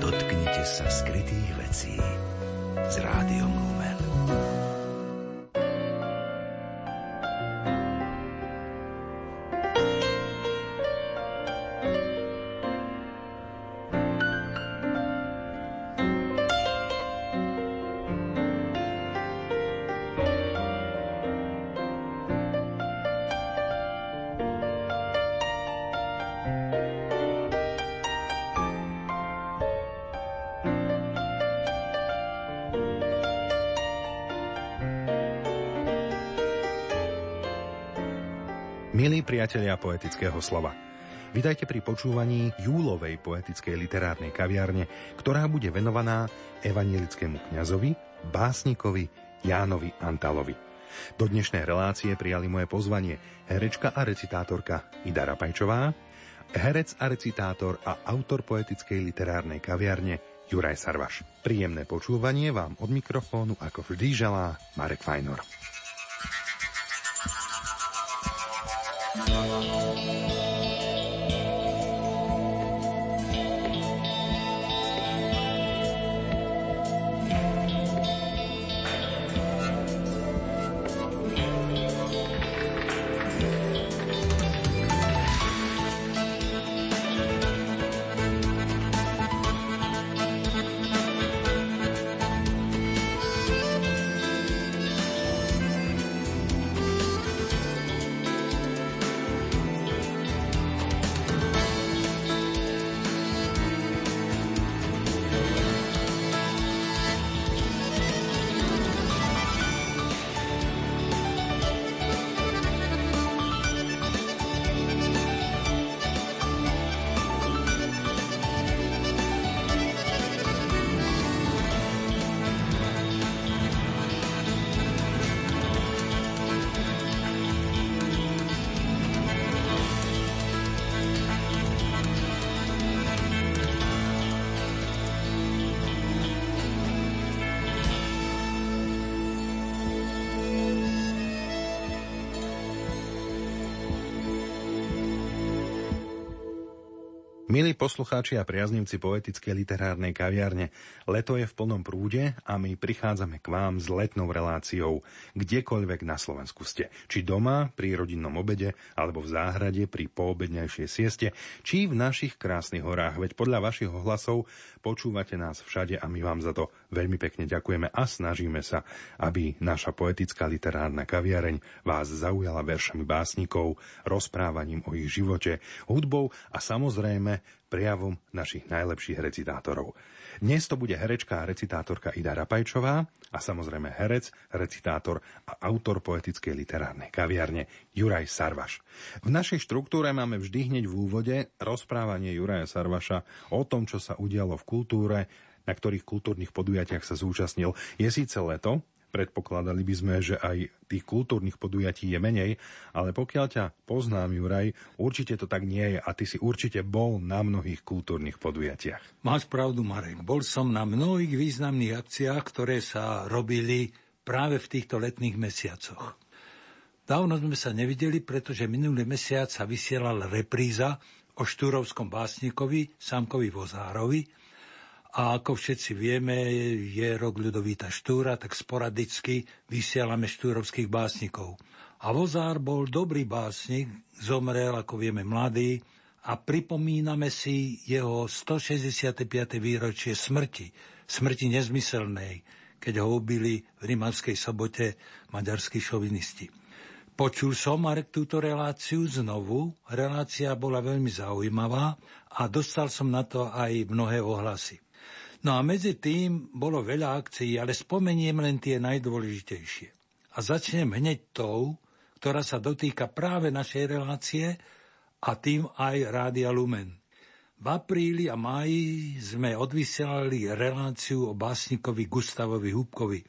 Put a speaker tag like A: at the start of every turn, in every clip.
A: dotknite sa skrytých vecí s rádiom Lumen.
B: Priatelia poetického slova, Vítajte pri počúvaní júlovej poetickej literárnej kaviarne, ktorá bude venovaná evanielickému kňazovi, básnikovi Jánovi Antalovi. Do dnešnej relácie prijali moje pozvanie herečka a recitátorka Ida Rapajčová, herec a recitátor a autor poetickej literárnej kaviarne Juraj Sarvaš. Príjemné počúvanie vám od mikrofónu ako vždy želá Marek Fajnor. Thank you. Milí poslucháči a priaznivci poetickej literárnej kaviarne, leto je v plnom prúde a my prichádzame k vám s letnou reláciou, kdekoľvek na Slovensku ste. Či doma, pri rodinnom obede, alebo v záhrade, pri poobednejšej sieste, či v našich krásnych horách. Veď podľa vašich ohlasov počúvate nás všade a my vám za to veľmi pekne ďakujeme a snažíme sa, aby naša poetická literárna kaviareň vás zaujala veršami básnikov, rozprávaním o ich živote, hudbou a samozrejme prejavom našich najlepších recitátorov. Dnes to bude herečka a recitátorka Ida Rapajčová a samozrejme herec, recitátor a autor poetickej literárnej kaviarne Juraj Sarvaš. V našej štruktúre máme vždy hneď v úvode rozprávanie Juraja Sarvaša o tom, čo sa udialo v kultúre, na ktorých kultúrnych podujatiach sa zúčastnil. Je síce leto, Predpokladali by sme, že aj tých kultúrnych podujatí je menej, ale pokiaľ ťa poznám, Juraj, určite to tak nie je a ty si určite bol na mnohých kultúrnych podujatiach.
C: Máš pravdu, Marek. Bol som na mnohých významných akciách, ktoré sa robili práve v týchto letných mesiacoch. Dávno sme sa nevideli, pretože minulý mesiac sa vysielala repríza o štúrovskom básnikovi Samkovi Vozárovi, a ako všetci vieme, je rok ľudovita štúra, tak sporadicky vysielame štúrovských básnikov. A Vozár bol dobrý básnik, zomrel, ako vieme, mladý a pripomíname si jeho 165. výročie smrti, smrti nezmyselnej, keď ho ubili v Rimavskej sobote maďarskí šovinisti. Počul som, Marek, túto reláciu znovu. Relácia bola veľmi zaujímavá a dostal som na to aj mnohé ohlasy. No a medzi tým bolo veľa akcií, ale spomeniem len tie najdôležitejšie. A začnem hneď tou, ktorá sa dotýka práve našej relácie a tým aj Rádia Lumen. V apríli a máji sme odvysielali reláciu o básnikovi Gustavovi Hubkovi.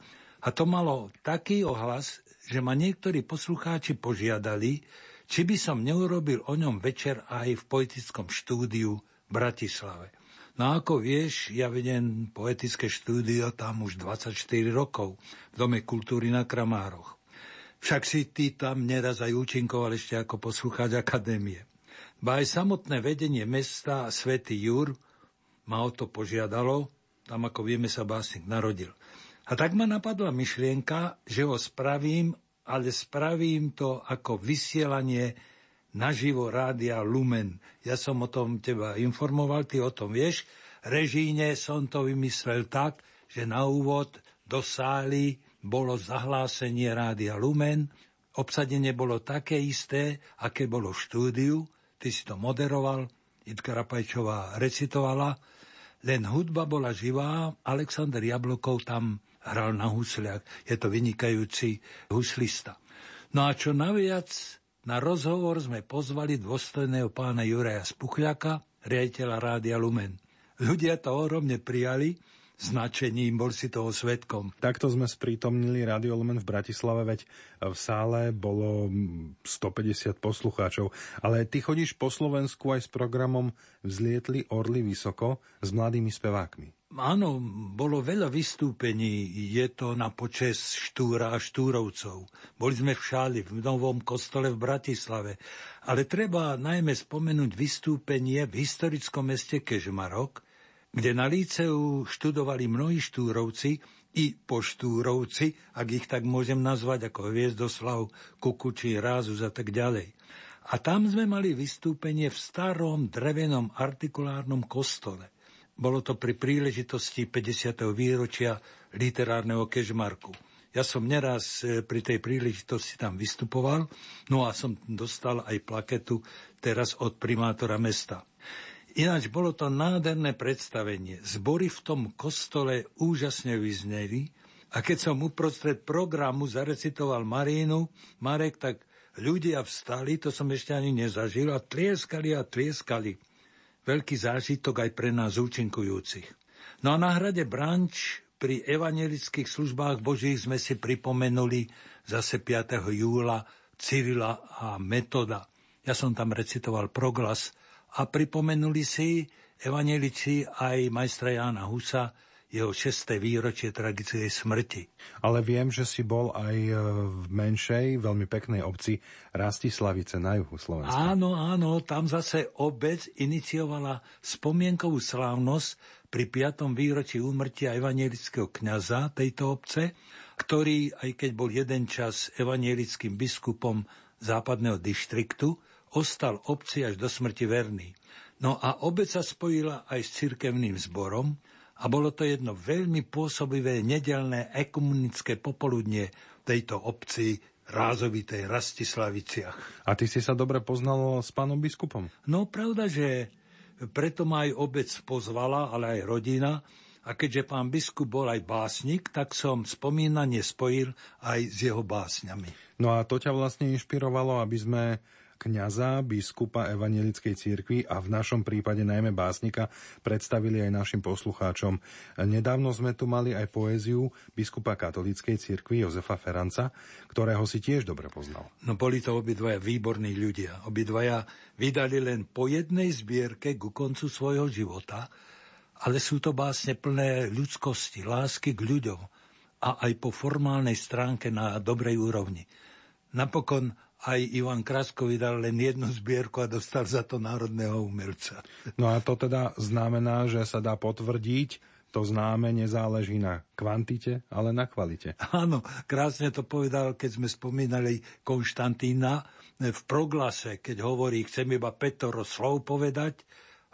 C: A to malo taký ohlas, že ma niektorí poslucháči požiadali, či by som neurobil o ňom večer aj v poetickom štúdiu v Bratislave. No ako vieš, ja vedem poetické štúdio tam už 24 rokov v Dome kultúry na Kramároch. Však si ty tam neraz aj účinkoval ešte ako poslucháč akadémie. Ba aj samotné vedenie mesta Svetý Jur ma o to požiadalo, tam ako vieme sa básnik narodil. A tak ma napadla myšlienka, že ho spravím, ale spravím to ako vysielanie naživo rádia Lumen. Ja som o tom teba informoval, ty o tom vieš. Režíne som to vymyslel tak, že na úvod do sály bolo zahlásenie rádia Lumen, obsadenie bolo také isté, aké bolo v štúdiu, ty si to moderoval, Jitka Rapajčová recitovala, len hudba bola živá, Alexander Jablokov tam hral na husliach. Je to vynikajúci huslista. No a čo naviac, na rozhovor sme pozvali dôstojného pána Juraja Spuchľaka, riaditeľa Rádia Lumen. Ľudia to ohromne prijali, značením, bol si toho svetkom.
B: Takto sme sprítomnili Radio Lumen v Bratislave, veď v sále bolo 150 poslucháčov. Ale ty chodíš po Slovensku aj s programom Vzlietli orly vysoko s mladými spevákmi.
C: Áno, bolo veľa vystúpení, je to na počes Štúra a Štúrovcov. Boli sme v Šáli, v novom kostole v Bratislave. Ale treba najmä spomenúť vystúpenie v historickom meste Kežmarok, kde na líceu študovali mnohí štúrovci i poštúrovci, ak ich tak môžem nazvať, ako Hviezdoslav, Kukuči, Rázus a tak ďalej. A tam sme mali vystúpenie v starom drevenom artikulárnom kostole. Bolo to pri príležitosti 50. výročia literárneho kežmarku. Ja som neraz e, pri tej príležitosti tam vystupoval, no a som dostal aj plaketu teraz od primátora mesta. Ináč bolo to nádherné predstavenie. Zbory v tom kostole úžasne vyzneli a keď som uprostred programu zarecitoval Marínu, Marek, tak ľudia vstali, to som ešte ani nezažil, a tlieskali a tlieskali. Veľký zážitok aj pre nás účinkujúcich. No a na hrade Branč pri evangelických službách Božích sme si pripomenuli zase 5. júla Cyrila a Metoda. Ja som tam recitoval proglas, a pripomenuli si evanelici aj majstra Jána Husa, jeho 6. výročie tragickej smrti.
B: Ale viem, že si bol aj e, v menšej, veľmi peknej obci Rastislavice na juhu Slovenska.
C: Áno, áno, tam zase obec iniciovala spomienkovú slávnosť pri 5. výročí úmrtia evangelického kňaza tejto obce, ktorý, aj keď bol jeden čas evangelickým biskupom západného dištriktu, ostal obci až do smrti verný. No a obec sa spojila aj s cirkevným zborom a bolo to jedno veľmi pôsobivé nedelné ekumenické popoludnie tejto obci rázovitej Rastislaviciach.
B: A ty si sa dobre poznal s pánom biskupom?
C: No pravda, že preto ma aj obec pozvala, ale aj rodina. A keďže pán biskup bol aj básnik, tak som spomínanie spojil aj s jeho básňami.
B: No a to ťa vlastne inšpirovalo, aby sme kňaza, biskupa Evangelickej cirkvi a v našom prípade najmä básnika predstavili aj našim poslucháčom. Nedávno sme tu mali aj poéziu biskupa katolíckej cirkvi Jozefa Feranca, ktorého si tiež dobre poznal.
C: No boli to obidvaja výborní ľudia. Obidvaja vydali len po jednej zbierke ku koncu svojho života, ale sú to básne plné ľudskosti, lásky k ľuďom a aj po formálnej stránke na dobrej úrovni. Napokon aj Ivan Krasko vydal len jednu zbierku a dostal za to národného umelca.
B: No a to teda znamená, že sa dá potvrdiť, to známe nezáleží na kvantite, ale na kvalite.
C: Áno, krásne to povedal, keď sme spomínali Konštantína v proglase, keď hovorí, chcem iba petoro slov povedať,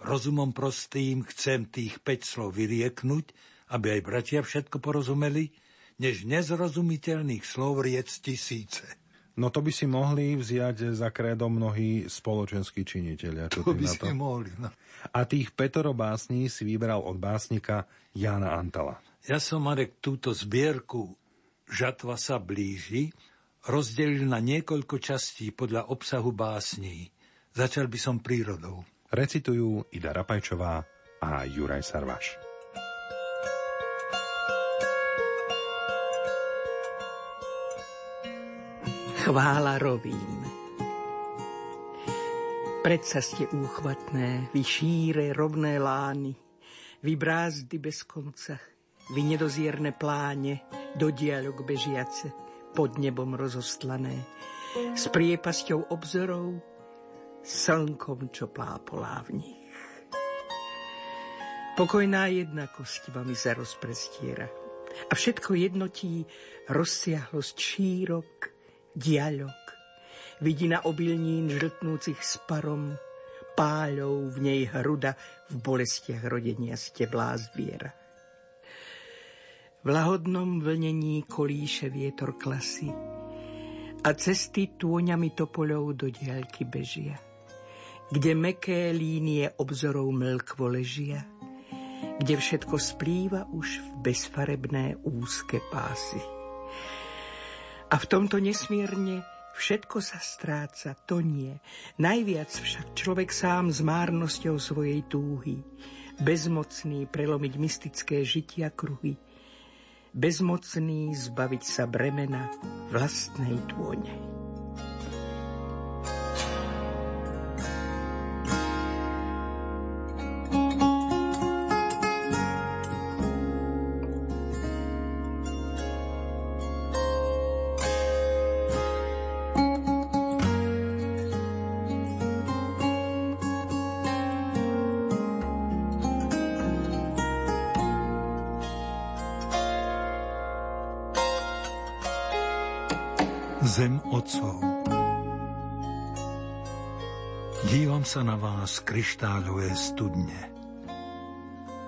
C: rozumom prostým chcem tých 5 slov vyrieknúť, aby aj bratia všetko porozumeli, než nezrozumiteľných slov riec tisíce.
B: No to by si mohli vziať za krédo mnohí spoločenskí činiteľia.
C: Čo to by si to? mohli. No.
B: A tých Petoro básní si vybral od básnika Jana Antala.
C: Ja som, Marek, túto zbierku Žatva sa blíži rozdelil na niekoľko častí podľa obsahu básní. Začal by som prírodou.
B: Recitujú Ida Rapajčová a Juraj Sarvaš.
D: Chvála rovím. Predsa ste úchvatné, vy šíre, rovné lány, vy brázdy bez konca, vy nedozierne pláne, do dialog bežiace, pod nebom rozostlané, s priepasťou obzorov, slnkom, čo plápolá v nich. Pokojná jednakosť vami sa rozprestiera a všetko jednotí rozsiahlosť šírok, dialog. Vidí na obilnín žltnúcich s parom, páľou v nej hruda v bolestiach rodenia steblá zviera. V lahodnom vlnení kolíše vietor klasy a cesty tôňami topoľov do diaľky bežia, kde meké línie obzorov mlkvo ležia – kde všetko splýva už v bezfarebné úzke pásy. A v tomto nesmierne všetko sa stráca, to nie. Najviac však človek sám s márnosťou svojej túhy, bezmocný prelomiť mystické žitia kruhy, bezmocný zbaviť sa bremena vlastnej tône.
C: Zem otcov. Dívam sa na vás kryštáľové studne.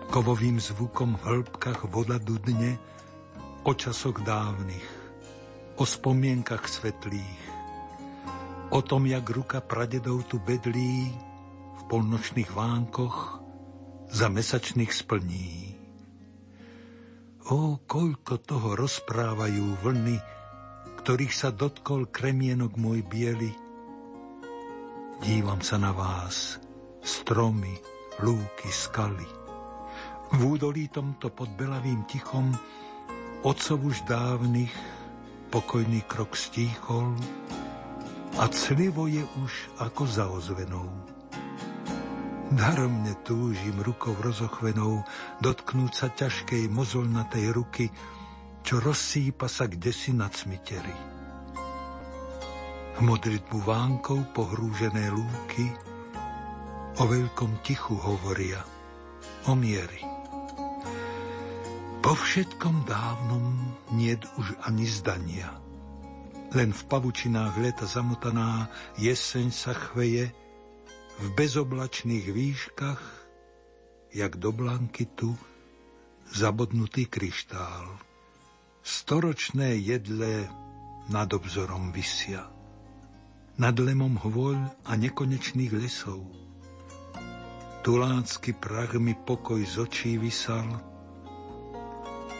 C: Kovovým zvukom v hĺbkach voda dudne o časoch dávnych, o spomienkach svetlých, o tom, jak ruka pradedov tu bedlí v polnočných vánkoch za mesačných splní. O, koľko toho rozprávajú vlny, ktorých sa dotkol kremienok môj biely. Dívam sa na vás, stromy, lúky, skaly. V údolí tomto pod belavým tichom otcov už dávnych pokojný krok stíchol a clivo je už ako za ozvenou. Daromne túžim rukou rozochvenou dotknúť sa ťažkej mozolnatej ruky, čo rozsýpa sa kde si na cmiteri. V modritbu vánkov pohrúžené lúky o veľkom tichu hovoria, o miery. Po všetkom dávnom niet už ani zdania. Len v pavučinách leta zamotaná jeseň sa chveje v bezoblačných výškach, jak do blankitu zabodnutý kryštál. Storočné jedle nad obzorom vysia. Nad lemom hvoľ a nekonečných lesov. Tulácky prach mi pokoj z očí vysal,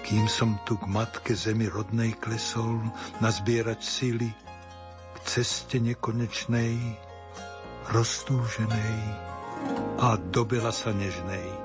C: kým som tu k matke zemi rodnej klesol, nazbierať sily k ceste nekonečnej, roztúženej a dobela sa nežnej.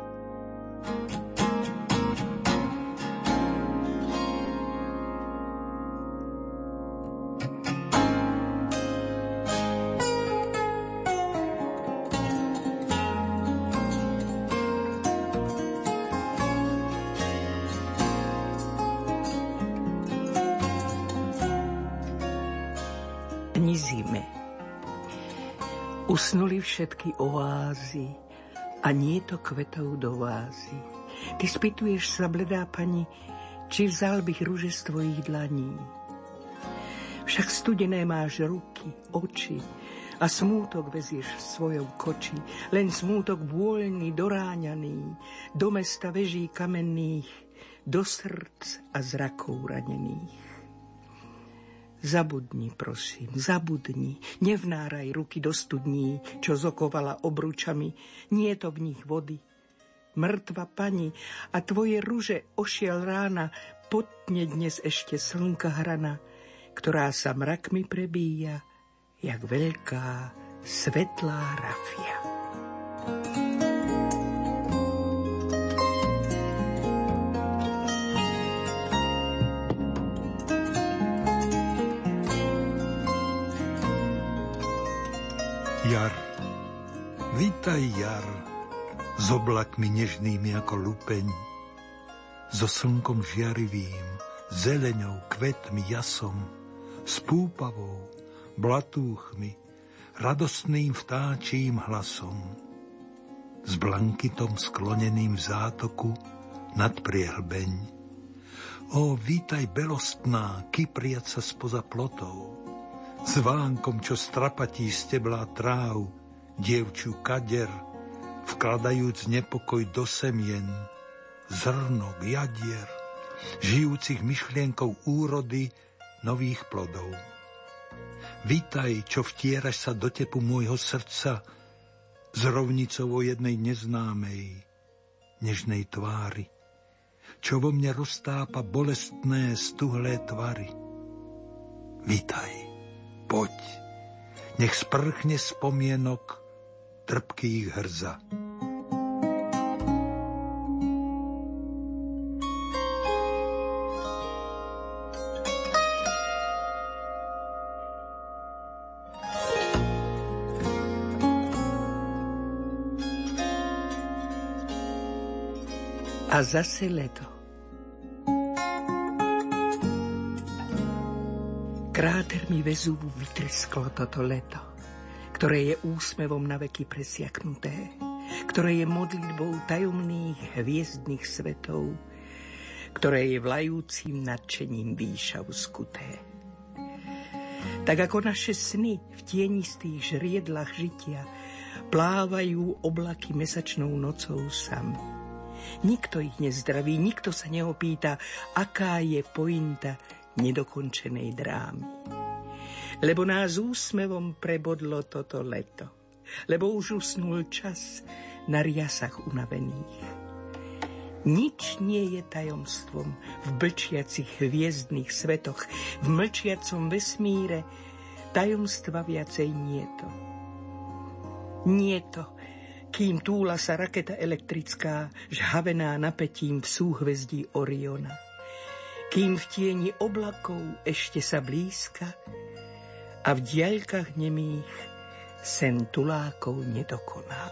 D: Všetky oázy a nie to kvetov do vázy. Ty spýtuješ sa, bledá pani, či vzal bych rúže z tvojich dlaní. Však studené máš ruky, oči a smútok vezieš v svojom koči, len smútok voľný, doráňaný, do mesta veží kamenných, do srdc a zrakov ranených. Zabudni, prosím, zabudni, nevnáraj ruky do studní, čo zokovala obručami, nie to v nich vody. Mŕtva pani a tvoje ruže ošiel rána, potne dnes ešte slnka hrana, ktorá sa mrakmi prebíja, jak veľká svetlá rafia.
C: Jar, vítaj jar, s oblakmi nežnými ako lupeň, so slnkom žiarivým, zeleňou, kvetmi, jasom, s púpavou, blatúchmi, radostným vtáčím hlasom. s blankitom skloneným v zátoku nad priehlbeň. O, vítaj belostná, kypriaca spoza plotov, s vánkom, čo strapatí steblá tráv, dievču kader, vkladajúc nepokoj do semien, zrnok, jadier, žijúcich myšlienkou úrody nových plodov. Vítaj, čo vtieraš sa do tepu môjho srdca s rovnicou o jednej neznámej, nežnej tvári, čo vo mne roztápa bolestné, stuhlé tvary. Vítaj, poď, nech sprchne spomienok trpkých hrza.
D: A zase leto. Kráter mi Vezúvu vytrsklo toto leto, ktoré je úsmevom na veky presiaknuté, ktoré je modlitbou tajomných hviezdnych svetov, ktoré je vlajúcim nadšením výšav skuté. Tak ako naše sny v tienistých žriedlach žitia plávajú oblaky mesačnou nocou sami Nikto ich nezdraví, nikto sa neopýta, aká je pointa nedokončenej drámy. Lebo nás úsmevom prebodlo toto leto. Lebo už usnul čas na riasach unavených. Nič nie je tajomstvom v blčiacich hviezdnych svetoch, v mlčiacom vesmíre, tajomstva viacej nie to. Nie to, kým túla sa raketa elektrická, žhavená napätím v súhvezdí Oriona. Kým v tieni oblakov ešte sa blízka a v diaľkách nemých sen tulákov nedokoná.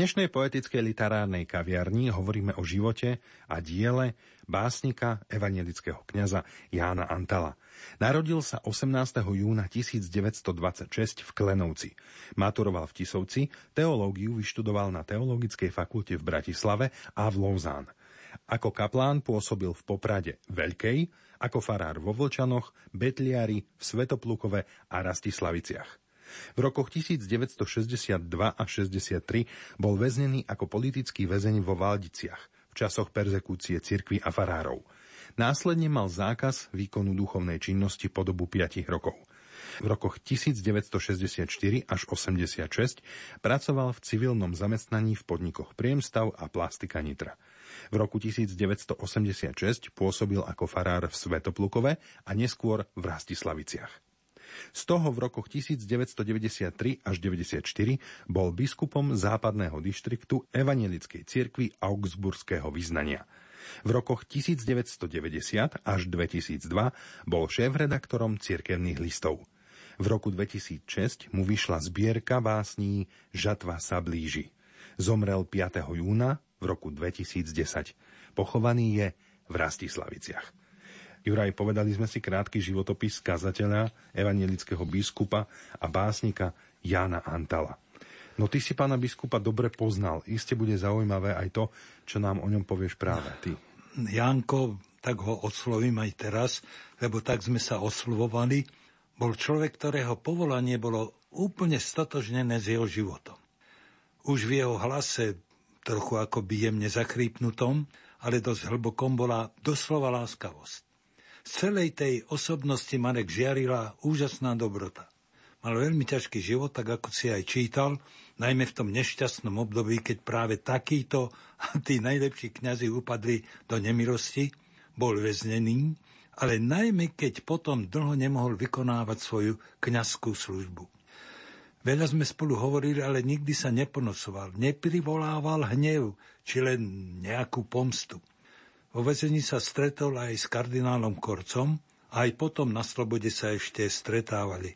B: Dnešnej poetickej literárnej kaviarni hovoríme o živote a diele básnika evangelického kňaza Jána Antala. Narodil sa 18. júna 1926 v Klenovci. Maturoval v Tisovci, teológiu vyštudoval na Teologickej fakulte v Bratislave a v Louzán. Ako kaplán pôsobil v Poprade Veľkej, ako farár vo Vlčanoch, Betliari, v Svetoplukove a Rastislaviciach. V rokoch 1962 a 63 bol väznený ako politický väzeň vo Valdiciach v časoch perzekúcie cirkvy a farárov. Následne mal zákaz výkonu duchovnej činnosti po dobu 5 rokov. V rokoch 1964 až 86 pracoval v civilnom zamestnaní v podnikoch Priemstav a Plastika Nitra. V roku 1986 pôsobil ako farár v Svetoplukove a neskôr v Rastislaviciach. Z toho v rokoch 1993 až 94 bol biskupom západného dištriktu Evangelickej cirkvi Augsburského vyznania. V rokoch 1990 až 2002 bol šéf-redaktorom cirkevných listov. V roku 2006 mu vyšla zbierka básní Žatva sa blíži. Zomrel 5. júna v roku 2010. Pochovaný je v Rastislaviciach. Juraj, povedali sme si krátky životopis kazateľa, evangelického biskupa a básnika Jána Antala. No ty si pána biskupa dobre poznal. Iste bude zaujímavé aj to, čo nám o ňom povieš práve ty.
C: Janko, tak ho oslovím aj teraz, lebo tak sme sa oslovovali, bol človek, ktorého povolanie bolo úplne stotožnené s jeho životom. Už v jeho hlase, trochu ako jemne zakrípnutom, ale dosť hlbokom bola doslova láskavosť. Celej tej osobnosti Marek žiarila úžasná dobrota. Mal veľmi ťažký život, tak ako si aj čítal, najmä v tom nešťastnom období, keď práve takíto a tí najlepší kňazi upadli do nemilosti, bol väznený, ale najmä keď potom dlho nemohol vykonávať svoju kňazskú službu. Veľa sme spolu hovorili, ale nikdy sa neponosoval, neprivolával hnev, či len nejakú pomstu. Vo vezení sa stretol aj s kardinálom Korcom aj potom na slobode sa ešte stretávali.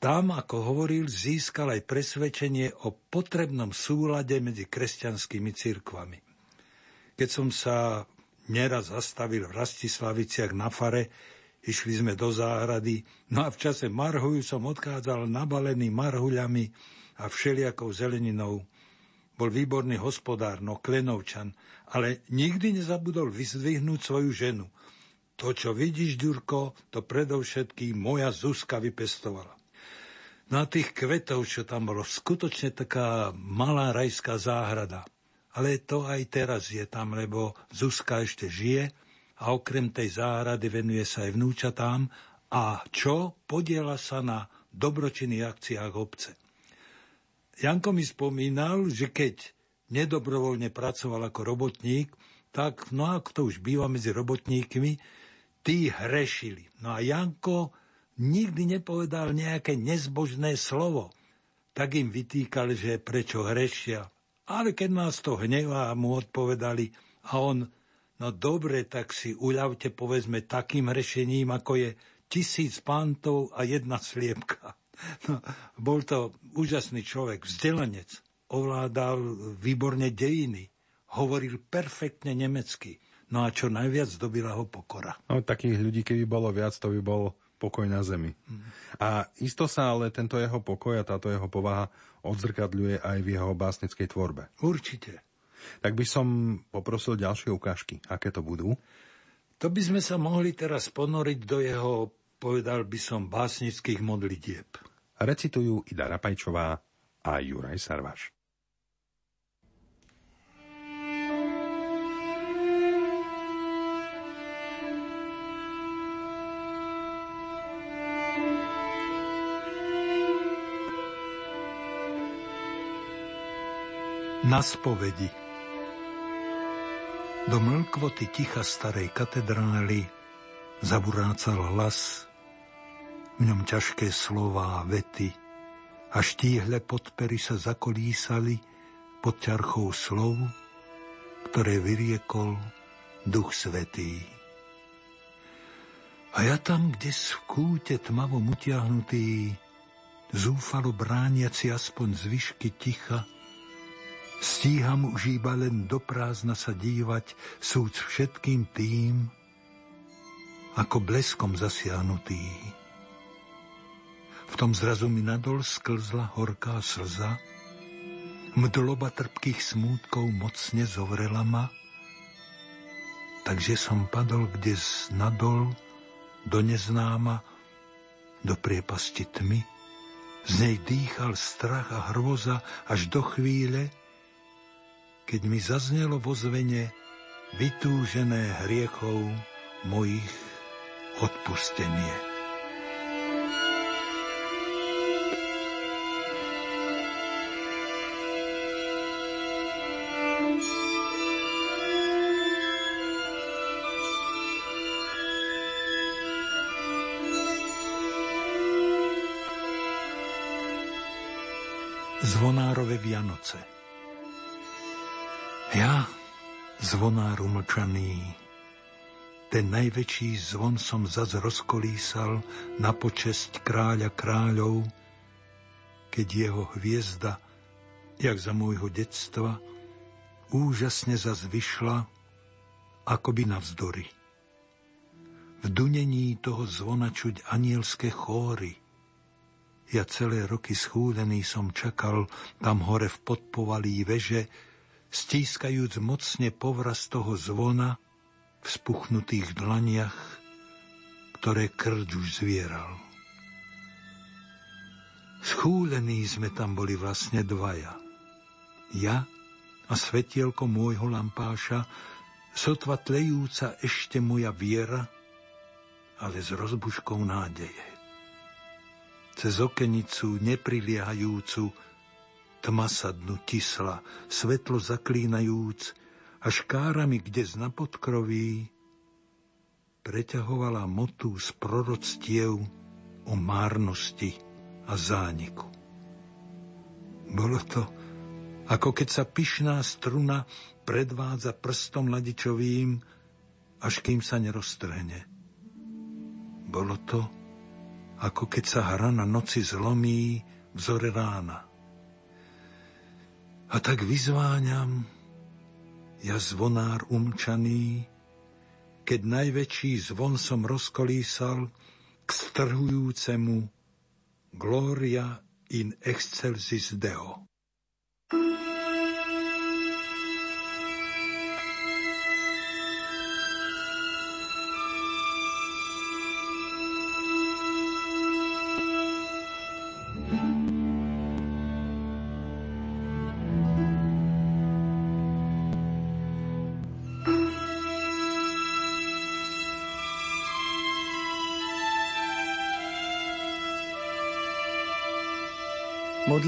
C: Tam, ako hovoril, získal aj presvedčenie o potrebnom súlade medzi kresťanskými cirkvami. Keď som sa neraz zastavil v Rastislaviciach na fare, išli sme do záhrady, no a v čase marhuju som odchádzal nabalený marhuľami a všelijakou zeleninou. Bol výborný hospodár, no klenovčan, ale nikdy nezabudol vyzdvihnúť svoju ženu. To, čo vidíš, Ďurko, to predovšetkým moja Zuzka vypestovala. Na tých kvetov, čo tam bolo, skutočne taká malá rajská záhrada. Ale to aj teraz je tam, lebo Zuzka ešte žije a okrem tej záhrady venuje sa aj vnúčatám a čo podiela sa na dobročinných akciách obce. Janko mi spomínal, že keď nedobrovoľne pracoval ako robotník, tak, no ako to už býva medzi robotníkmi, tí hrešili. No a Janko nikdy nepovedal nejaké nezbožné slovo. Tak im vytýkal, že prečo hrešia. Ale keď nás to hnevá, mu odpovedali a on, no dobre, tak si uľavte povedzme takým hrešením, ako je tisíc pantov a jedna sliepka. No, bol to úžasný človek, vzdelanec ovládal výborne dejiny, hovoril perfektne nemecky. No a čo najviac dobila ho pokora.
B: No, takých ľudí, keby bolo viac, to by bol pokoj na zemi. Mm. A isto sa ale tento jeho pokoj a táto jeho povaha odzrkadľuje aj v jeho básnickej tvorbe.
C: Určite.
B: Tak by som poprosil ďalšie ukážky. Aké to budú?
C: To by sme sa mohli teraz ponoriť do jeho, povedal by som, básnických modlitieb.
B: Recitujú Ida Rapajčová a Juraj Sarvaš.
C: Na spovedi Do mlkvoty ticha starej katedrály zaburácal hlas, v ňom ťažké slová vety a štíhle podpery sa zakolísali pod ťarchou slov, ktoré vyriekol Duch Svetý. A ja tam, kde v kúte tmavom utiahnutý, zúfalo brániaci aspoň zvyšky ticha, Stíham už iba len do prázdna sa dívať, súc všetkým tým, ako bleskom zasiahnutý. V tom zrazu mi nadol sklzla horká slza, mdloba trpkých smútkov mocne zovrela ma, takže som padol kde nadol, do neznáma, do priepasti tmy, z nej dýchal strach a hrôza až do chvíle, keď mi zaznelo vo zvene vytúžené hriechov mojich odpustenie. Zvonárove Vianoce ja, zvonár umlčaný, ten najväčší zvon som zas rozkolísal na počesť kráľa kráľov, keď jeho hviezda, jak za môjho detstva, úžasne zas vyšla, akoby navzdory. V dunení toho zvona čuť anielské chóry. Ja celé roky schúdený som čakal tam hore v podpovalí veže, stískajúc mocne povraz toho zvona v spuchnutých dlaniach, ktoré krč už zvieral. Schúlení sme tam boli vlastne dvaja. Ja a svetielko môjho lampáša, sotva tlejúca ešte moja viera, ale s rozbuškou nádeje. Cez okenicu nepriliehajúcu Tma sa dnu tisla, svetlo zaklínajúc, a škárami, kde z napodkroví preťahovala motu z proroctiev o márnosti a zániku. Bolo to, ako keď sa pyšná struna predvádza prstom ladičovým, až kým sa neroztrhne. Bolo to, ako keď sa hra na noci zlomí vzore rána. A tak vyzváňam, ja zvonár umčaný, keď najväčší zvon som rozkolísal k strhujúcemu Gloria in excelsis Deo.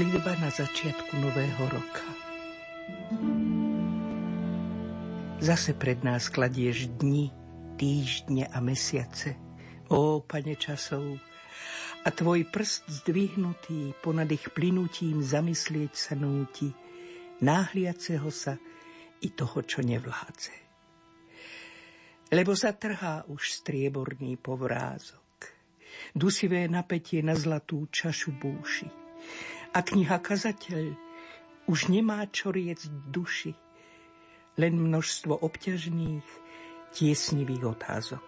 D: Modlitba na začiatku nového roka. Zase pred nás kladieš dni, týždne a mesiace. Ó, pane časov, a tvoj prst zdvihnutý ponad ich plynutím zamyslieť sa núti, náhliaceho sa i toho, čo nevládze. Lebo zatrhá už strieborný povrázok, dusivé napätie na zlatú čašu búši a kniha Kazateľ už nemá čo riec duši, len množstvo obťažných, tiesnivých otázok.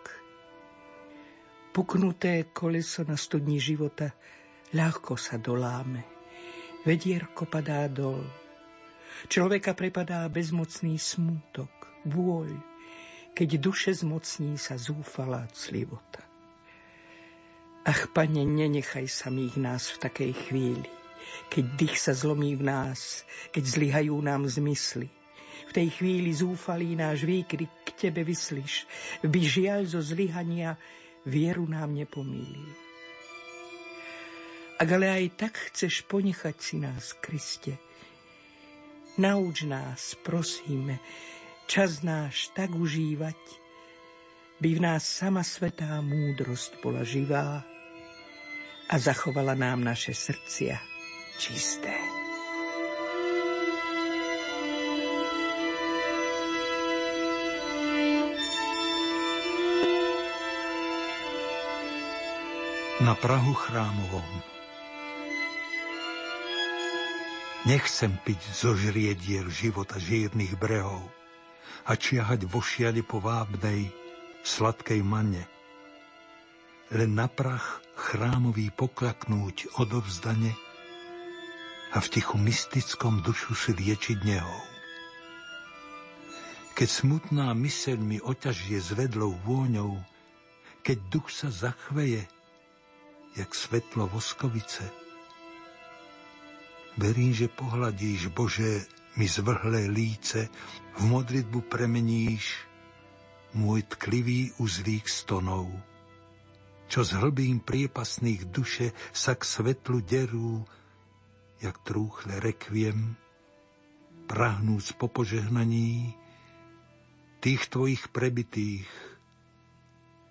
D: Puknuté koleso na studni života ľahko sa doláme. Vedierko padá dol. Človeka prepadá bezmocný smútok, vôľ, keď duše zmocní sa zúfalá clivota. Ach, pane, nenechaj samých nás v takej chvíli keď dých sa zlomí v nás, keď zlyhajú nám zmysly. V tej chvíli zúfalý náš výkrik k tebe vyslíš, by žiaľ zo zlyhania vieru nám nepomýli. Ak ale aj tak chceš ponechať si nás, Kriste, nauč nás, prosíme, čas náš tak užívať, by v nás sama svetá múdrosť bola živá a zachovala nám naše srdcia čisté.
C: Na Prahu chrámovom Nechcem piť zo žriediel života žírnych brehov a čiahať vo šiali po vábnej, sladkej manne. Len na prach chrámový poklaknúť odovzdane a v tichu mystickom dušu si liečiť nehou. Keď smutná myseľ mi oťažie zvedlou vôňou, keď duch sa zachveje, jak svetlo voskovice, Verím, že pohľadíš, Bože, mi zvrhlé líce, v modlitbu premeníš môj tklivý uzlík stonov. Čo z hlbín priepasných duše sa k svetlu derú, jak trúchle rekviem, prahnúc po požehnaní tých tvojich prebitých,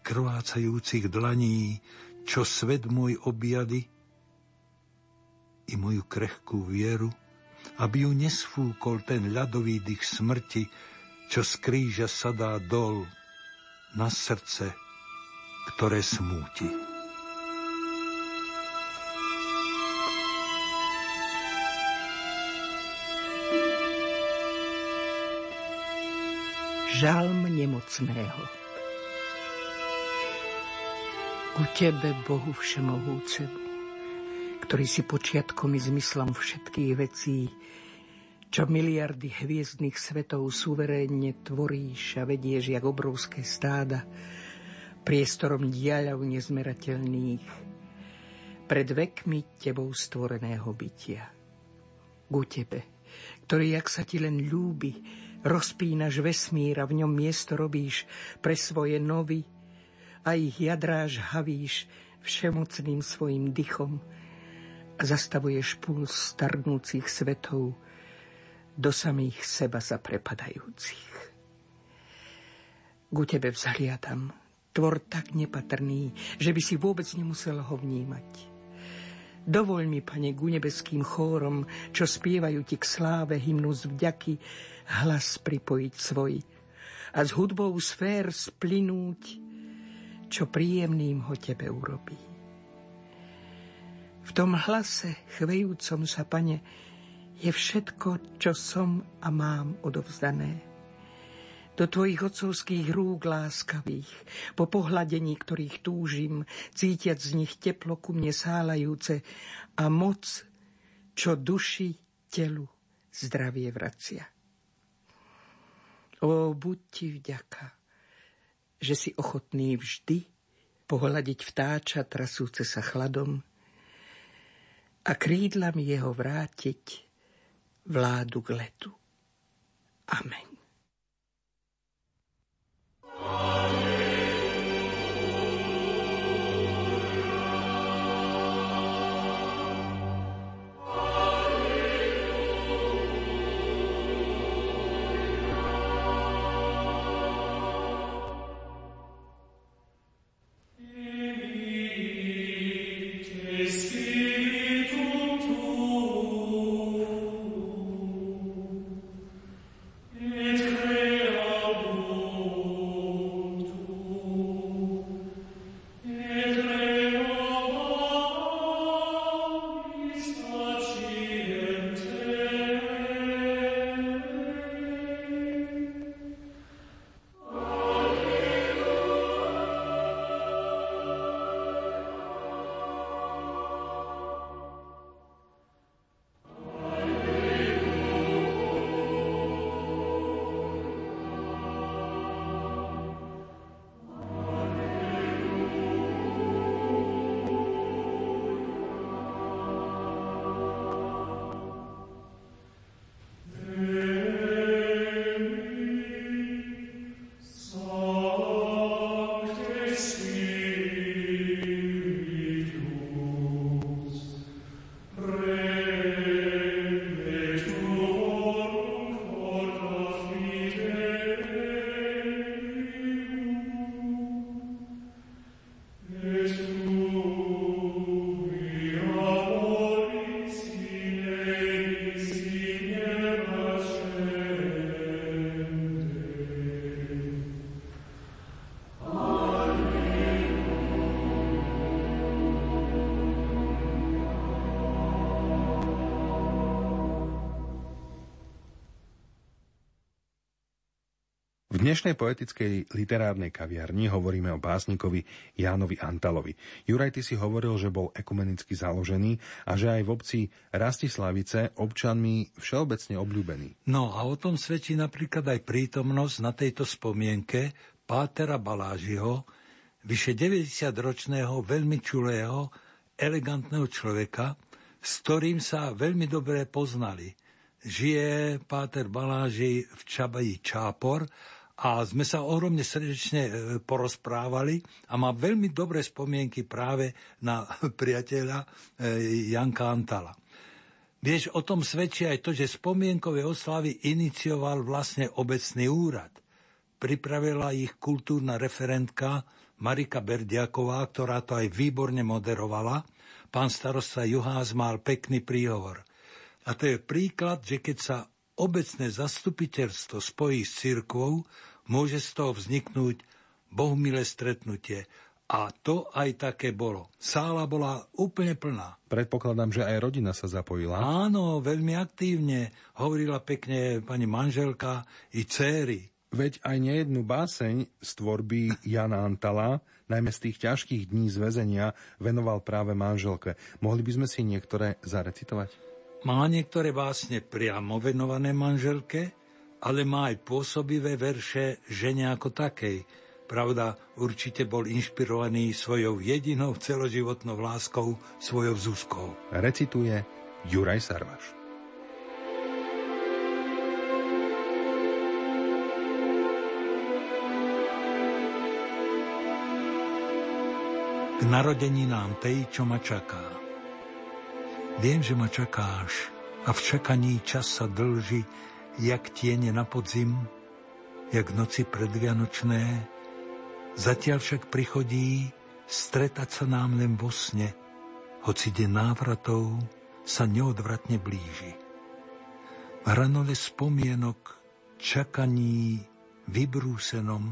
C: krvácajúcich dlaní, čo svet môj objady, i moju krehkú vieru, aby ju nesfúkol ten ľadový dých smrti, čo z kríža sadá dol na srdce, ktoré smúti.
D: Žalm nemocného Ku Tebe, Bohu Všemohúcemu, ktorý si počiatkom i zmyslom všetkých vecí, čo miliardy hviezdnych svetov suverénne tvoríš a vedieš jak obrovské stáda, priestorom diaľov nezmerateľných, pred vekmi tebou stvoreného bytia. Ku tebe, ktorý, jak sa ti len ľúbi, rozpínaš vesmír a v ňom miesto robíš pre svoje novy a ich jadráž havíš všemocným svojim dychom, a zastavuješ puls starnúcich svetov do samých seba zaprepadajúcich. Ku tebe vzhliadam, tvor tak nepatrný, že by si vôbec nemusel ho vnímať. Dovoľ mi, pane, ku nebeským chórom, čo spievajú ti k sláve hymnu z vďaky, hlas pripojiť svoj a s hudbou sfér splynúť, čo príjemným ho tebe urobí. V tom hlase chvejúcom sa, pane, je všetko, čo som a mám odovzdané. Do tvojich otcovských rúk láskavých, po pohľadení ktorých túžim, cítiať z nich teplo ku mne sálajúce a moc, čo duši, telu zdravie vracia. O, buď ti vďaka, že si ochotný vždy pohľadiť vtáča trasúce sa chladom, a krídlami jeho vrátiť vládu k letu. Amen.
B: Dnešnej poetickej literárnej kaviarni hovoríme o básnikovi Jánovi Antalovi. Juraj, ty si hovoril, že bol ekumenicky založený a že aj v obci Rastislavice občanmi všeobecne obľúbený.
C: No a o tom svedčí napríklad aj prítomnosť na tejto spomienke Pátera Balážiho, vyše 90-ročného, veľmi čulého, elegantného človeka, s ktorým sa veľmi dobre poznali. Žije Páter Baláži v Čabaji Čápor a sme sa ohromne srdečne e, porozprávali a má veľmi dobré spomienky práve na priateľa e, Janka Antala. Vieš, o tom svedčí aj to, že spomienkové oslavy inicioval vlastne obecný úrad. Pripravila ich kultúrna referentka Marika Berdiaková, ktorá to aj výborne moderovala. Pán starosta Juhás mal pekný príhovor. A to je príklad, že keď sa obecné zastupiteľstvo spojí s cirkvou, môže z toho vzniknúť bohumilé stretnutie. A to aj také bolo. Sála bola úplne plná.
B: Predpokladám, že aj rodina sa zapojila.
C: Áno, veľmi aktívne. Hovorila pekne pani manželka i céry.
B: Veď aj nejednú báseň z tvorby Jana Antala, najmä z tých ťažkých dní z väzenia, venoval práve manželke. Mohli by sme si niektoré zarecitovať?
C: Má niektoré básne priamo venované manželke, ale má aj pôsobivé verše žene ako takej. Pravda, určite bol inšpirovaný svojou jedinou celoživotnou láskou, svojou Zuzkou.
B: Recituje Juraj Sarvaš.
C: K narodeninám tej, čo ma čaká. Viem, že ma čakáš a v čakaní čas sa dlží, jak tiene na podzim, jak noci predvianočné. Zatiaľ však prichodí stretať sa nám len vo sne, hoci deň návratov sa neodvratne blíži. V hranole spomienok, čakaní, vybrúsenom,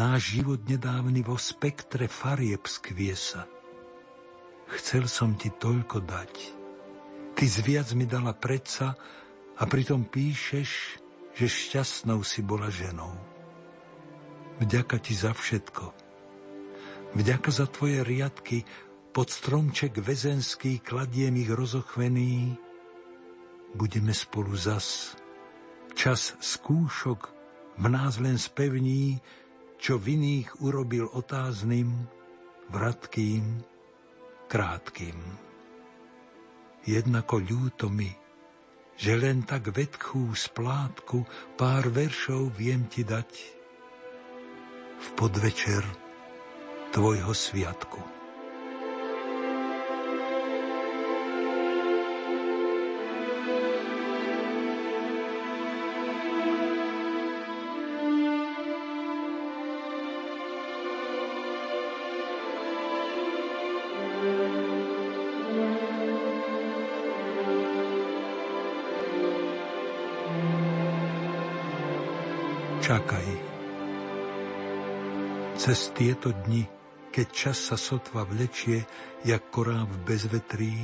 C: náš život nedávny vo spektre farieb skvie sa – Chcel som ti toľko dať. Ty zviac mi dala predsa a pritom píšeš, že šťastnou si bola ženou. Vďaka ti za všetko. Vďaka za tvoje riadky, pod stromček väzenský kladiem ich rozochvený. Budeme spolu zas. Čas skúšok v nás len spevní, čo v iných urobil otázným, vratkým, krátkým. Jednako ľúto mi, že len tak vetchú splátku pár veršov viem ti dať v podvečer tvojho sviatku. Cez tieto dni, keď čas sa sotva vlečie, jak korám v bezvetrí,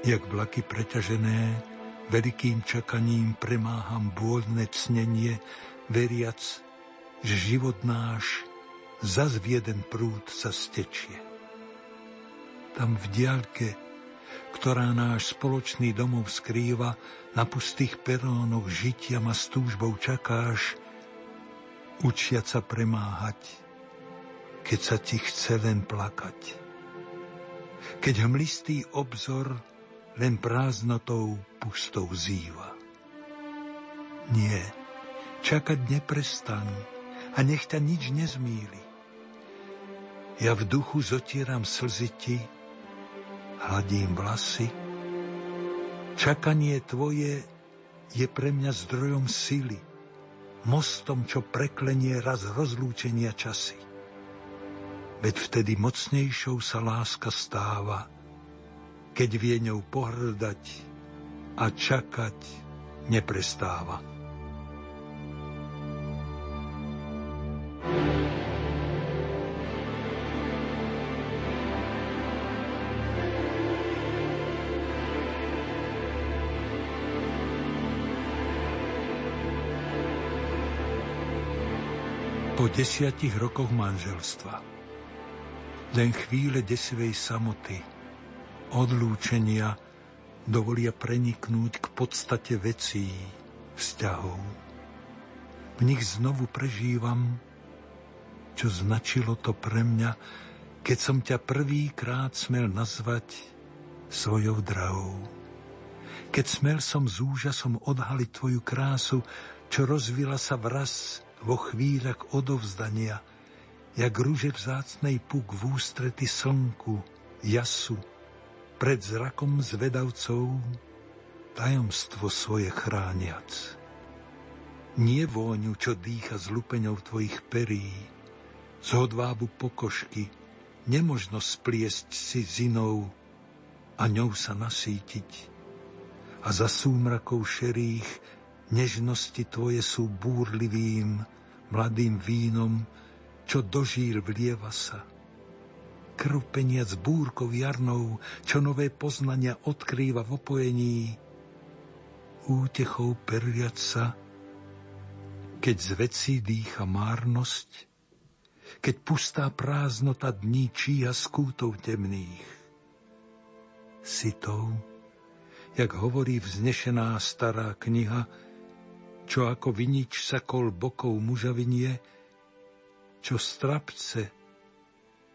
C: jak vlaky preťažené, veľkým čakaním premáham bôľne cnenie, veriac, že život náš zas v jeden prúd sa stečie. Tam v diaľke, ktorá náš spoločný domov skrýva, na pustých perónoch žitia ma s túžbou čakáš, učiať sa premáhať, keď sa ti chce len plakať. Keď hmlistý obzor len prázdnotou pustou zýva. Nie, čakať neprestaň a nech ťa nič nezmíli. Ja v duchu zotieram slzy ti, hladím vlasy. Čakanie tvoje je pre mňa zdrojom sily mostom, čo preklenie raz rozlúčenia časy. Veď vtedy mocnejšou sa láska stáva, keď vie ňou pohrdať a čakať neprestáva. Po desiatich rokoch manželstva, len chvíle desivej samoty, odlúčenia dovolia preniknúť k podstate vecí, vzťahov. V nich znovu prežívam, čo značilo to pre mňa, keď som ťa prvýkrát smel nazvať svojou drahou. Keď smel som s úžasom odhaliť tvoju krásu, čo rozvila sa vraz vo chvíľach odovzdania, jak rúže vzácnej puk v ústrety slnku, jasu, pred zrakom zvedavcov, tajomstvo svoje chrániac. Nie vôňu, čo dýcha z lupeňov tvojich perí, z hodvábu pokožky, nemožno spliesť si zinou a ňou sa nasítiť. A za súmrakov šerých nežnosti tvoje sú búrlivým, mladým vínom, čo dožír vlieva sa. Krv peniac búrkov jarnou, čo nové poznania odkrýva v opojení, útechou perliať sa, keď z vecí dýcha márnosť, keď pustá prázdnota dní číha skútov temných. Sitou, jak hovorí vznešená stará kniha, čo ako vinič sa kol bokov muža vinie, čo strapce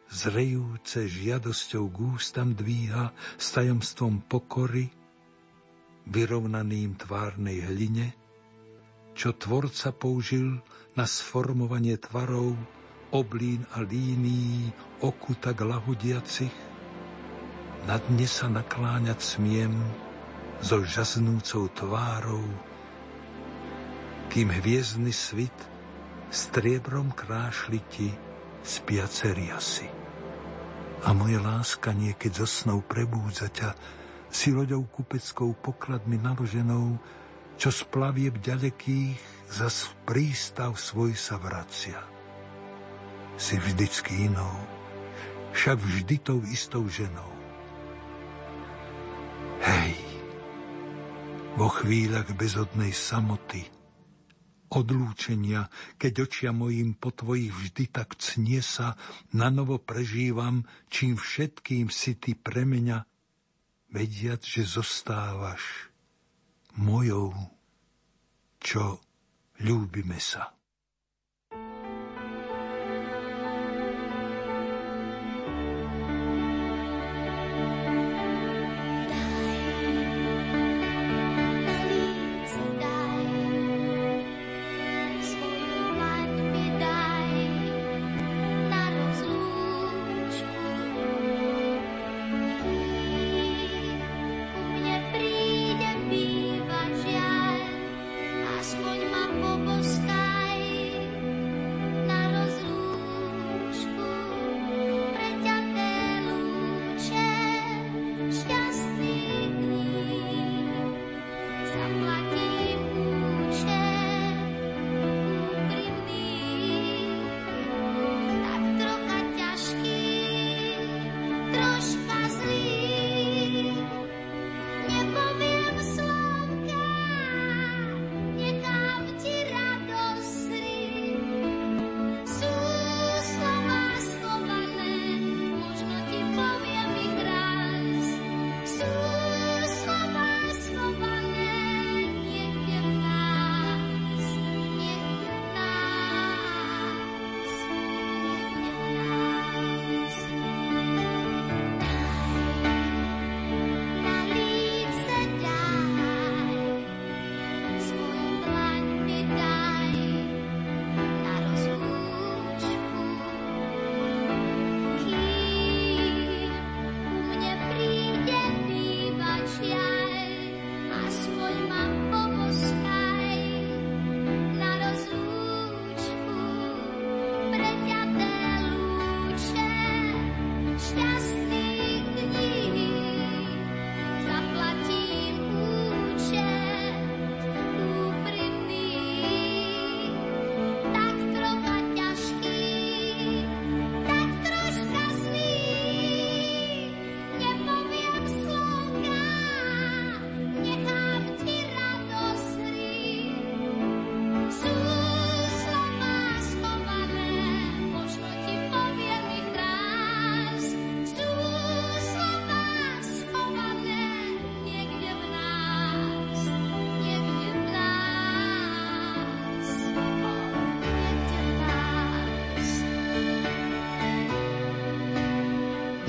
C: zrejúce žiadosťou k ústam dvíha s tajomstvom pokory, vyrovnaným tvárnej hline, čo tvorca použil na sformovanie tvarov, oblín a línií oku tak lahodiacich, na dne sa nakláňať smiem so žasnúcou tvárou, kým hviezdny svit striebrom krášli ti spiace riasy. A moje láska niekedy zo snou prebúdza ťa, si loďou kupeckou pokladmi naloženou, čo z plavieb ďalekých zas v prístav svoj sa vracia. Si vždycky inou, však vždy tou istou ženou. Hej, vo chvíľach bezodnej samoty, odlúčenia, keď očia mojim po tvojich vždy tak cnie sa, na novo prežívam, čím všetkým si ty pre mňa vediac, že zostávaš mojou, čo ľúbime sa.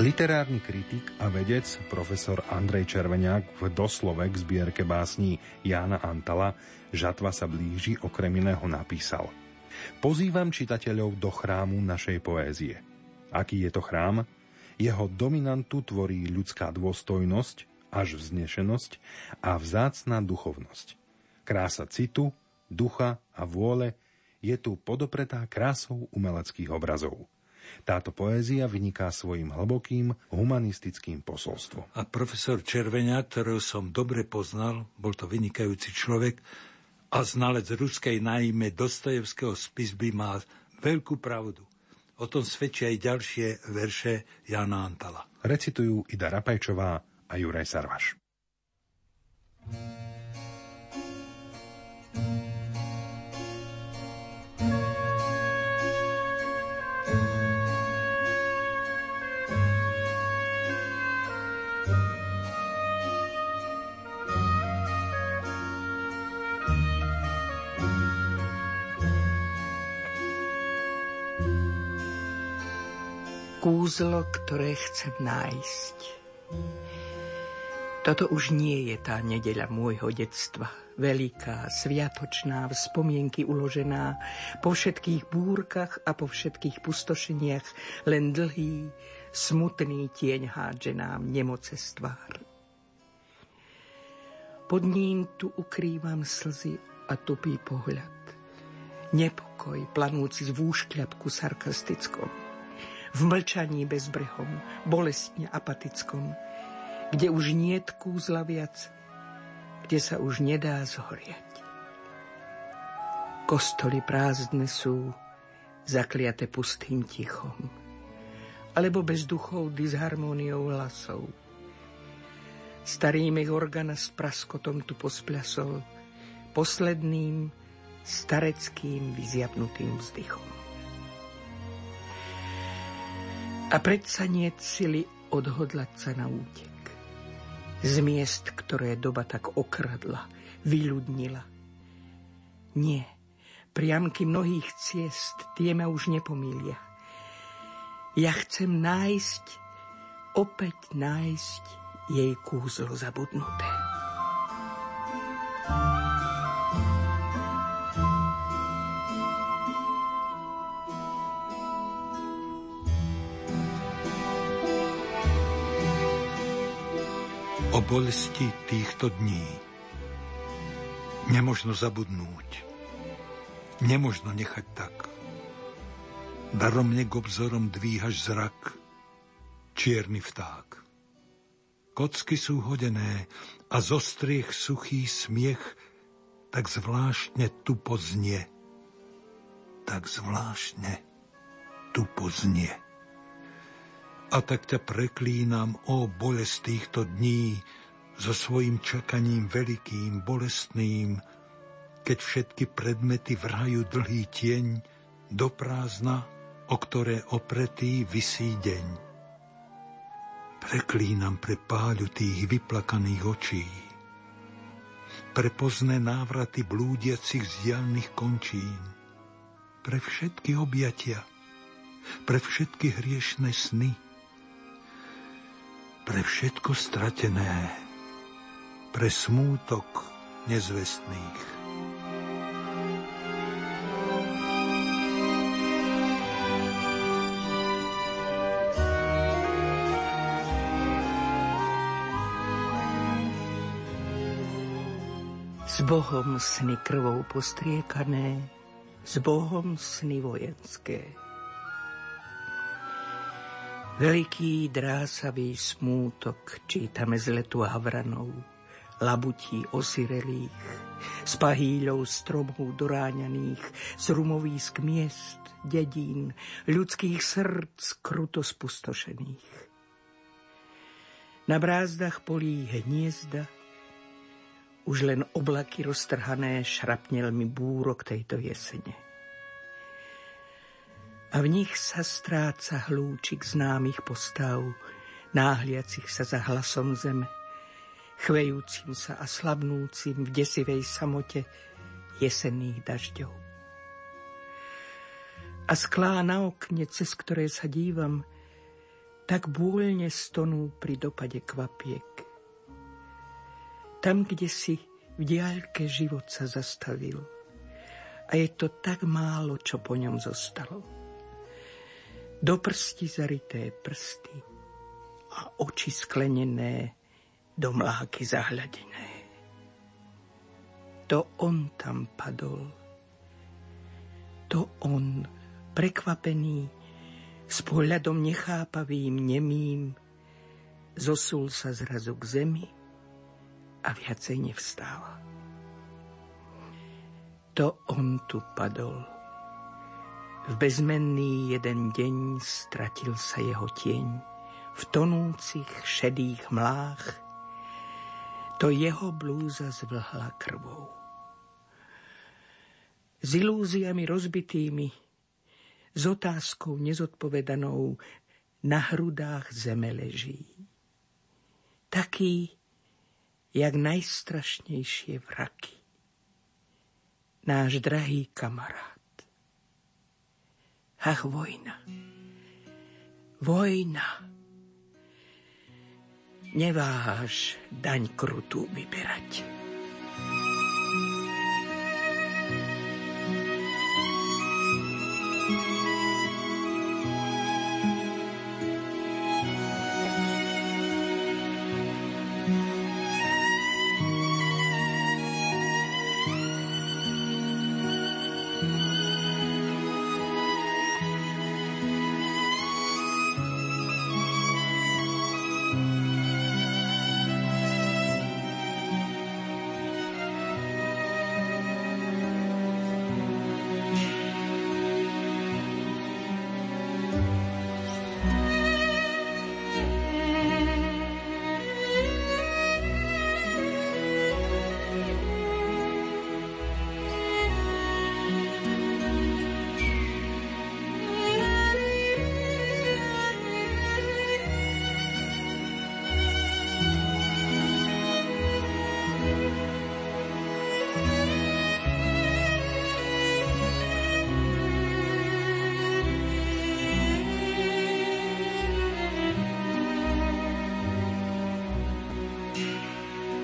B: Literárny kritik a vedec profesor Andrej Červeniak v doslove k zbierke básní Jána Antala Žatva sa blíži okrem iného napísal Pozývam čitateľov do chrámu našej poézie. Aký je to chrám? Jeho dominantu tvorí ľudská dôstojnosť, až vznešenosť a vzácná duchovnosť. Krása citu, ducha a vôle je tu podopretá krásou umeleckých obrazov. Táto poézia vyniká svojim hlbokým humanistickým posolstvom.
C: A profesor Červenia, ktorého som dobre poznal, bol to vynikajúci človek a znalec ruskej najmä Dostojevského spisby má veľkú pravdu. O tom svedčia aj ďalšie verše Jana Antala.
B: Recitujú Ida Rapajčová a Juraj Sarvaš. thank you
D: kúzlo, ktoré chcem nájsť. Toto už nie je tá nedeľa môjho detstva, veľká, sviatočná, v spomienky uložená, po všetkých búrkach a po všetkých pustošeniach len dlhý, smutný tieň hádže nám nemoce stvár. Pod ním tu ukrývam slzy a tupý pohľad. Nepokoj planúci z vúškľapku sarkastickom v mlčaní bezbrehom, bolestne apatickom, kde už niet kúzla viac, kde sa už nedá zhoriať. Kostoly prázdne sú, zakliate pustým tichom, alebo bez duchov disharmóniou hlasov. Starý organa s praskotom tu pospľasol, posledným stareckým vyziapnutým vzdychom. A predsa nie sily odhodlať sa na útek. Z miest, ktoré doba tak okradla, vyľudnila. Nie, priamky mnohých ciest, tie ma už nepomília. Ja chcem nájsť, opäť nájsť jej kúzlo zabudnuté.
C: O bolesti týchto dní. Nemožno zabudnúť. Nemožno nechať tak. Daromne k obzorom dvíhaš zrak, čierny vták. Kocky sú hodené a zo striech suchý smiech tak zvláštne tu poznie. Tak zvláštne tu poznie a tak ťa preklínam, o bolest týchto dní, so svojim čakaním veľkým, bolestným, keď všetky predmety vrhajú dlhý tieň do prázdna, o ktoré opretý vysí deň. Preklínam pre páľu tých vyplakaných očí, pre pozné návraty blúdiacich vzdialných končín, pre všetky objatia, pre všetky hriešne sny, pre všetko stratené, pre smútok nezvestných.
D: S Bohom sny krvou postriekané, s Bohom sny vojenské. Veľký drásavý smútok čítame z letu havranov, labutí osirelých, z pahýľov stromov doráňaných, z rumovísk miest, dedín, ľudských srdc kruto spustošených. Na brázdach polí hniezda, už len oblaky roztrhané šrapnelmi búrok tejto jesene a v nich sa stráca hlúčik známych postav, náhliacich sa za hlasom zeme, chvejúcim sa a slabnúcim v desivej samote jesenných dažďov. A sklá na okne, cez ktoré sa dívam, tak bôľne stonú pri dopade kvapiek. Tam, kde si v diaľke život sa zastavil a je to tak málo, čo po ňom zostalo. Do prsti zarité prsty a oči sklenené do mláky zahľadené. To on tam padol. To on, prekvapený, s pohľadom nechápavým, nemým, zosul sa zrazu k zemi a viacej nevstáva. To on tu padol. V bezmenný jeden deň stratil sa jeho tieň v tonúcich šedých mlách. To jeho blúza zvlhla krvou. S ilúziami rozbitými s otázkou nezodpovedanou na hrudách zeme leží. Taký, jak najstrašnejšie vraky. Náš drahý kamarát. Ach, vojna. Vojna. Neváhaš daň krutú vyberať.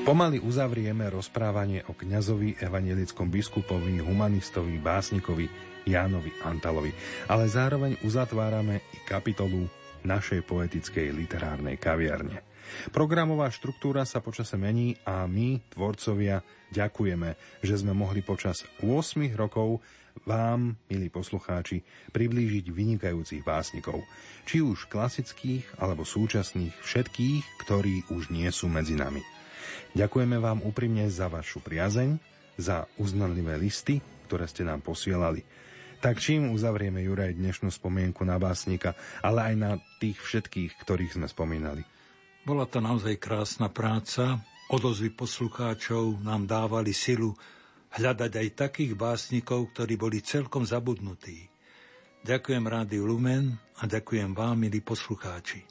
B: Pomaly uzavrieme rozprávanie o kňazovi, evangelickom biskupovi, humanistovi, básnikovi Jánovi Antalovi, ale zároveň uzatvárame i kapitolu našej poetickej literárnej kaviarne. Programová štruktúra sa počase mení a my, tvorcovia, ďakujeme, že sme mohli počas 8 rokov vám, milí poslucháči, priblížiť vynikajúcich básnikov, či už klasických alebo súčasných všetkých, ktorí už nie sú medzi nami. Ďakujeme vám úprimne za vašu priazeň, za uznanlivé listy, ktoré ste nám posielali. Tak čím uzavrieme, Juraj, dnešnú spomienku na básnika, ale aj na tých všetkých, ktorých sme spomínali?
C: Bola to naozaj krásna práca. Odozvy poslucháčov nám dávali silu hľadať aj takých básnikov, ktorí boli celkom zabudnutí. Ďakujem Rádiu Lumen a ďakujem vám, milí poslucháči.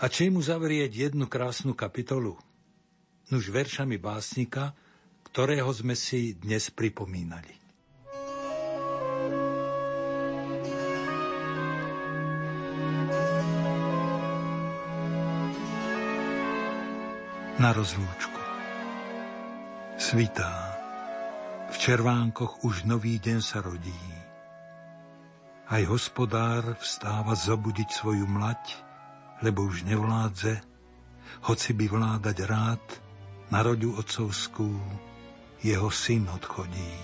C: A čím uzavrieť jednu krásnu kapitolu? Nuž veršami básnika, ktorého sme si dnes pripomínali. Na rozlúčku. Svitá. V červánkoch už nový deň sa rodí. Aj hospodár vstáva zobudiť svoju mlať, lebo už nevládze, hoci by vládať rád, na roďu otcovskú jeho syn odchodí.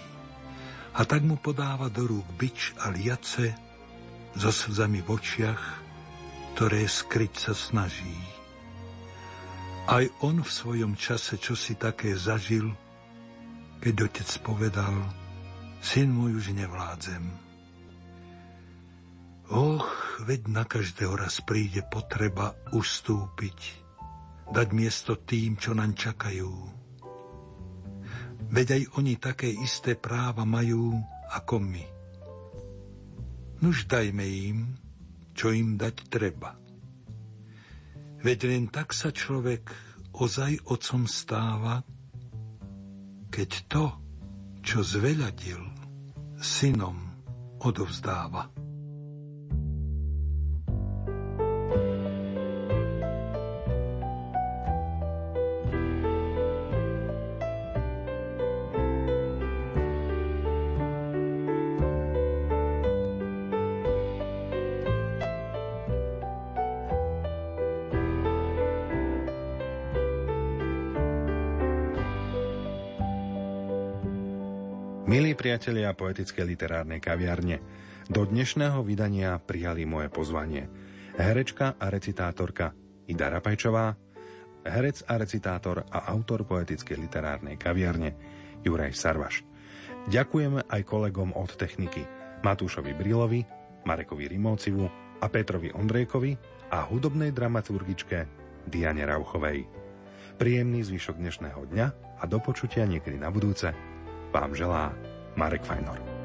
C: A tak mu podáva do rúk bič a liace so slzami v očiach, ktoré skryť sa snaží. Aj on v svojom čase čosi také zažil, keď otec povedal, syn môj už nevládzem. Och, veď na každého raz príde potreba ustúpiť, dať miesto tým, čo naň čakajú. Veď aj oni také isté práva majú ako my. Nuž dajme im, čo im dať treba. Veď len tak sa človek ozaj otcom stáva, keď to, čo zveľadil, synom odovzdáva.
B: Priatelia poetické literárnej kaviarne, do dnešného vydania prijali moje pozvanie. Herečka a recitátorka Ida Rapajčová, herec a recitátor a autor poetickej literárnej kaviarne Juraj Sarvaš. Ďakujeme aj kolegom od techniky Matúšovi Brilovi, Marekovi Rimovcivu a Petrovi Ondrejkovi a hudobnej dramaturgičke Diane Rauchovej. Príjemný zvyšok dnešného dňa a do počutia niekedy na budúce vám želá Marek Fajnor.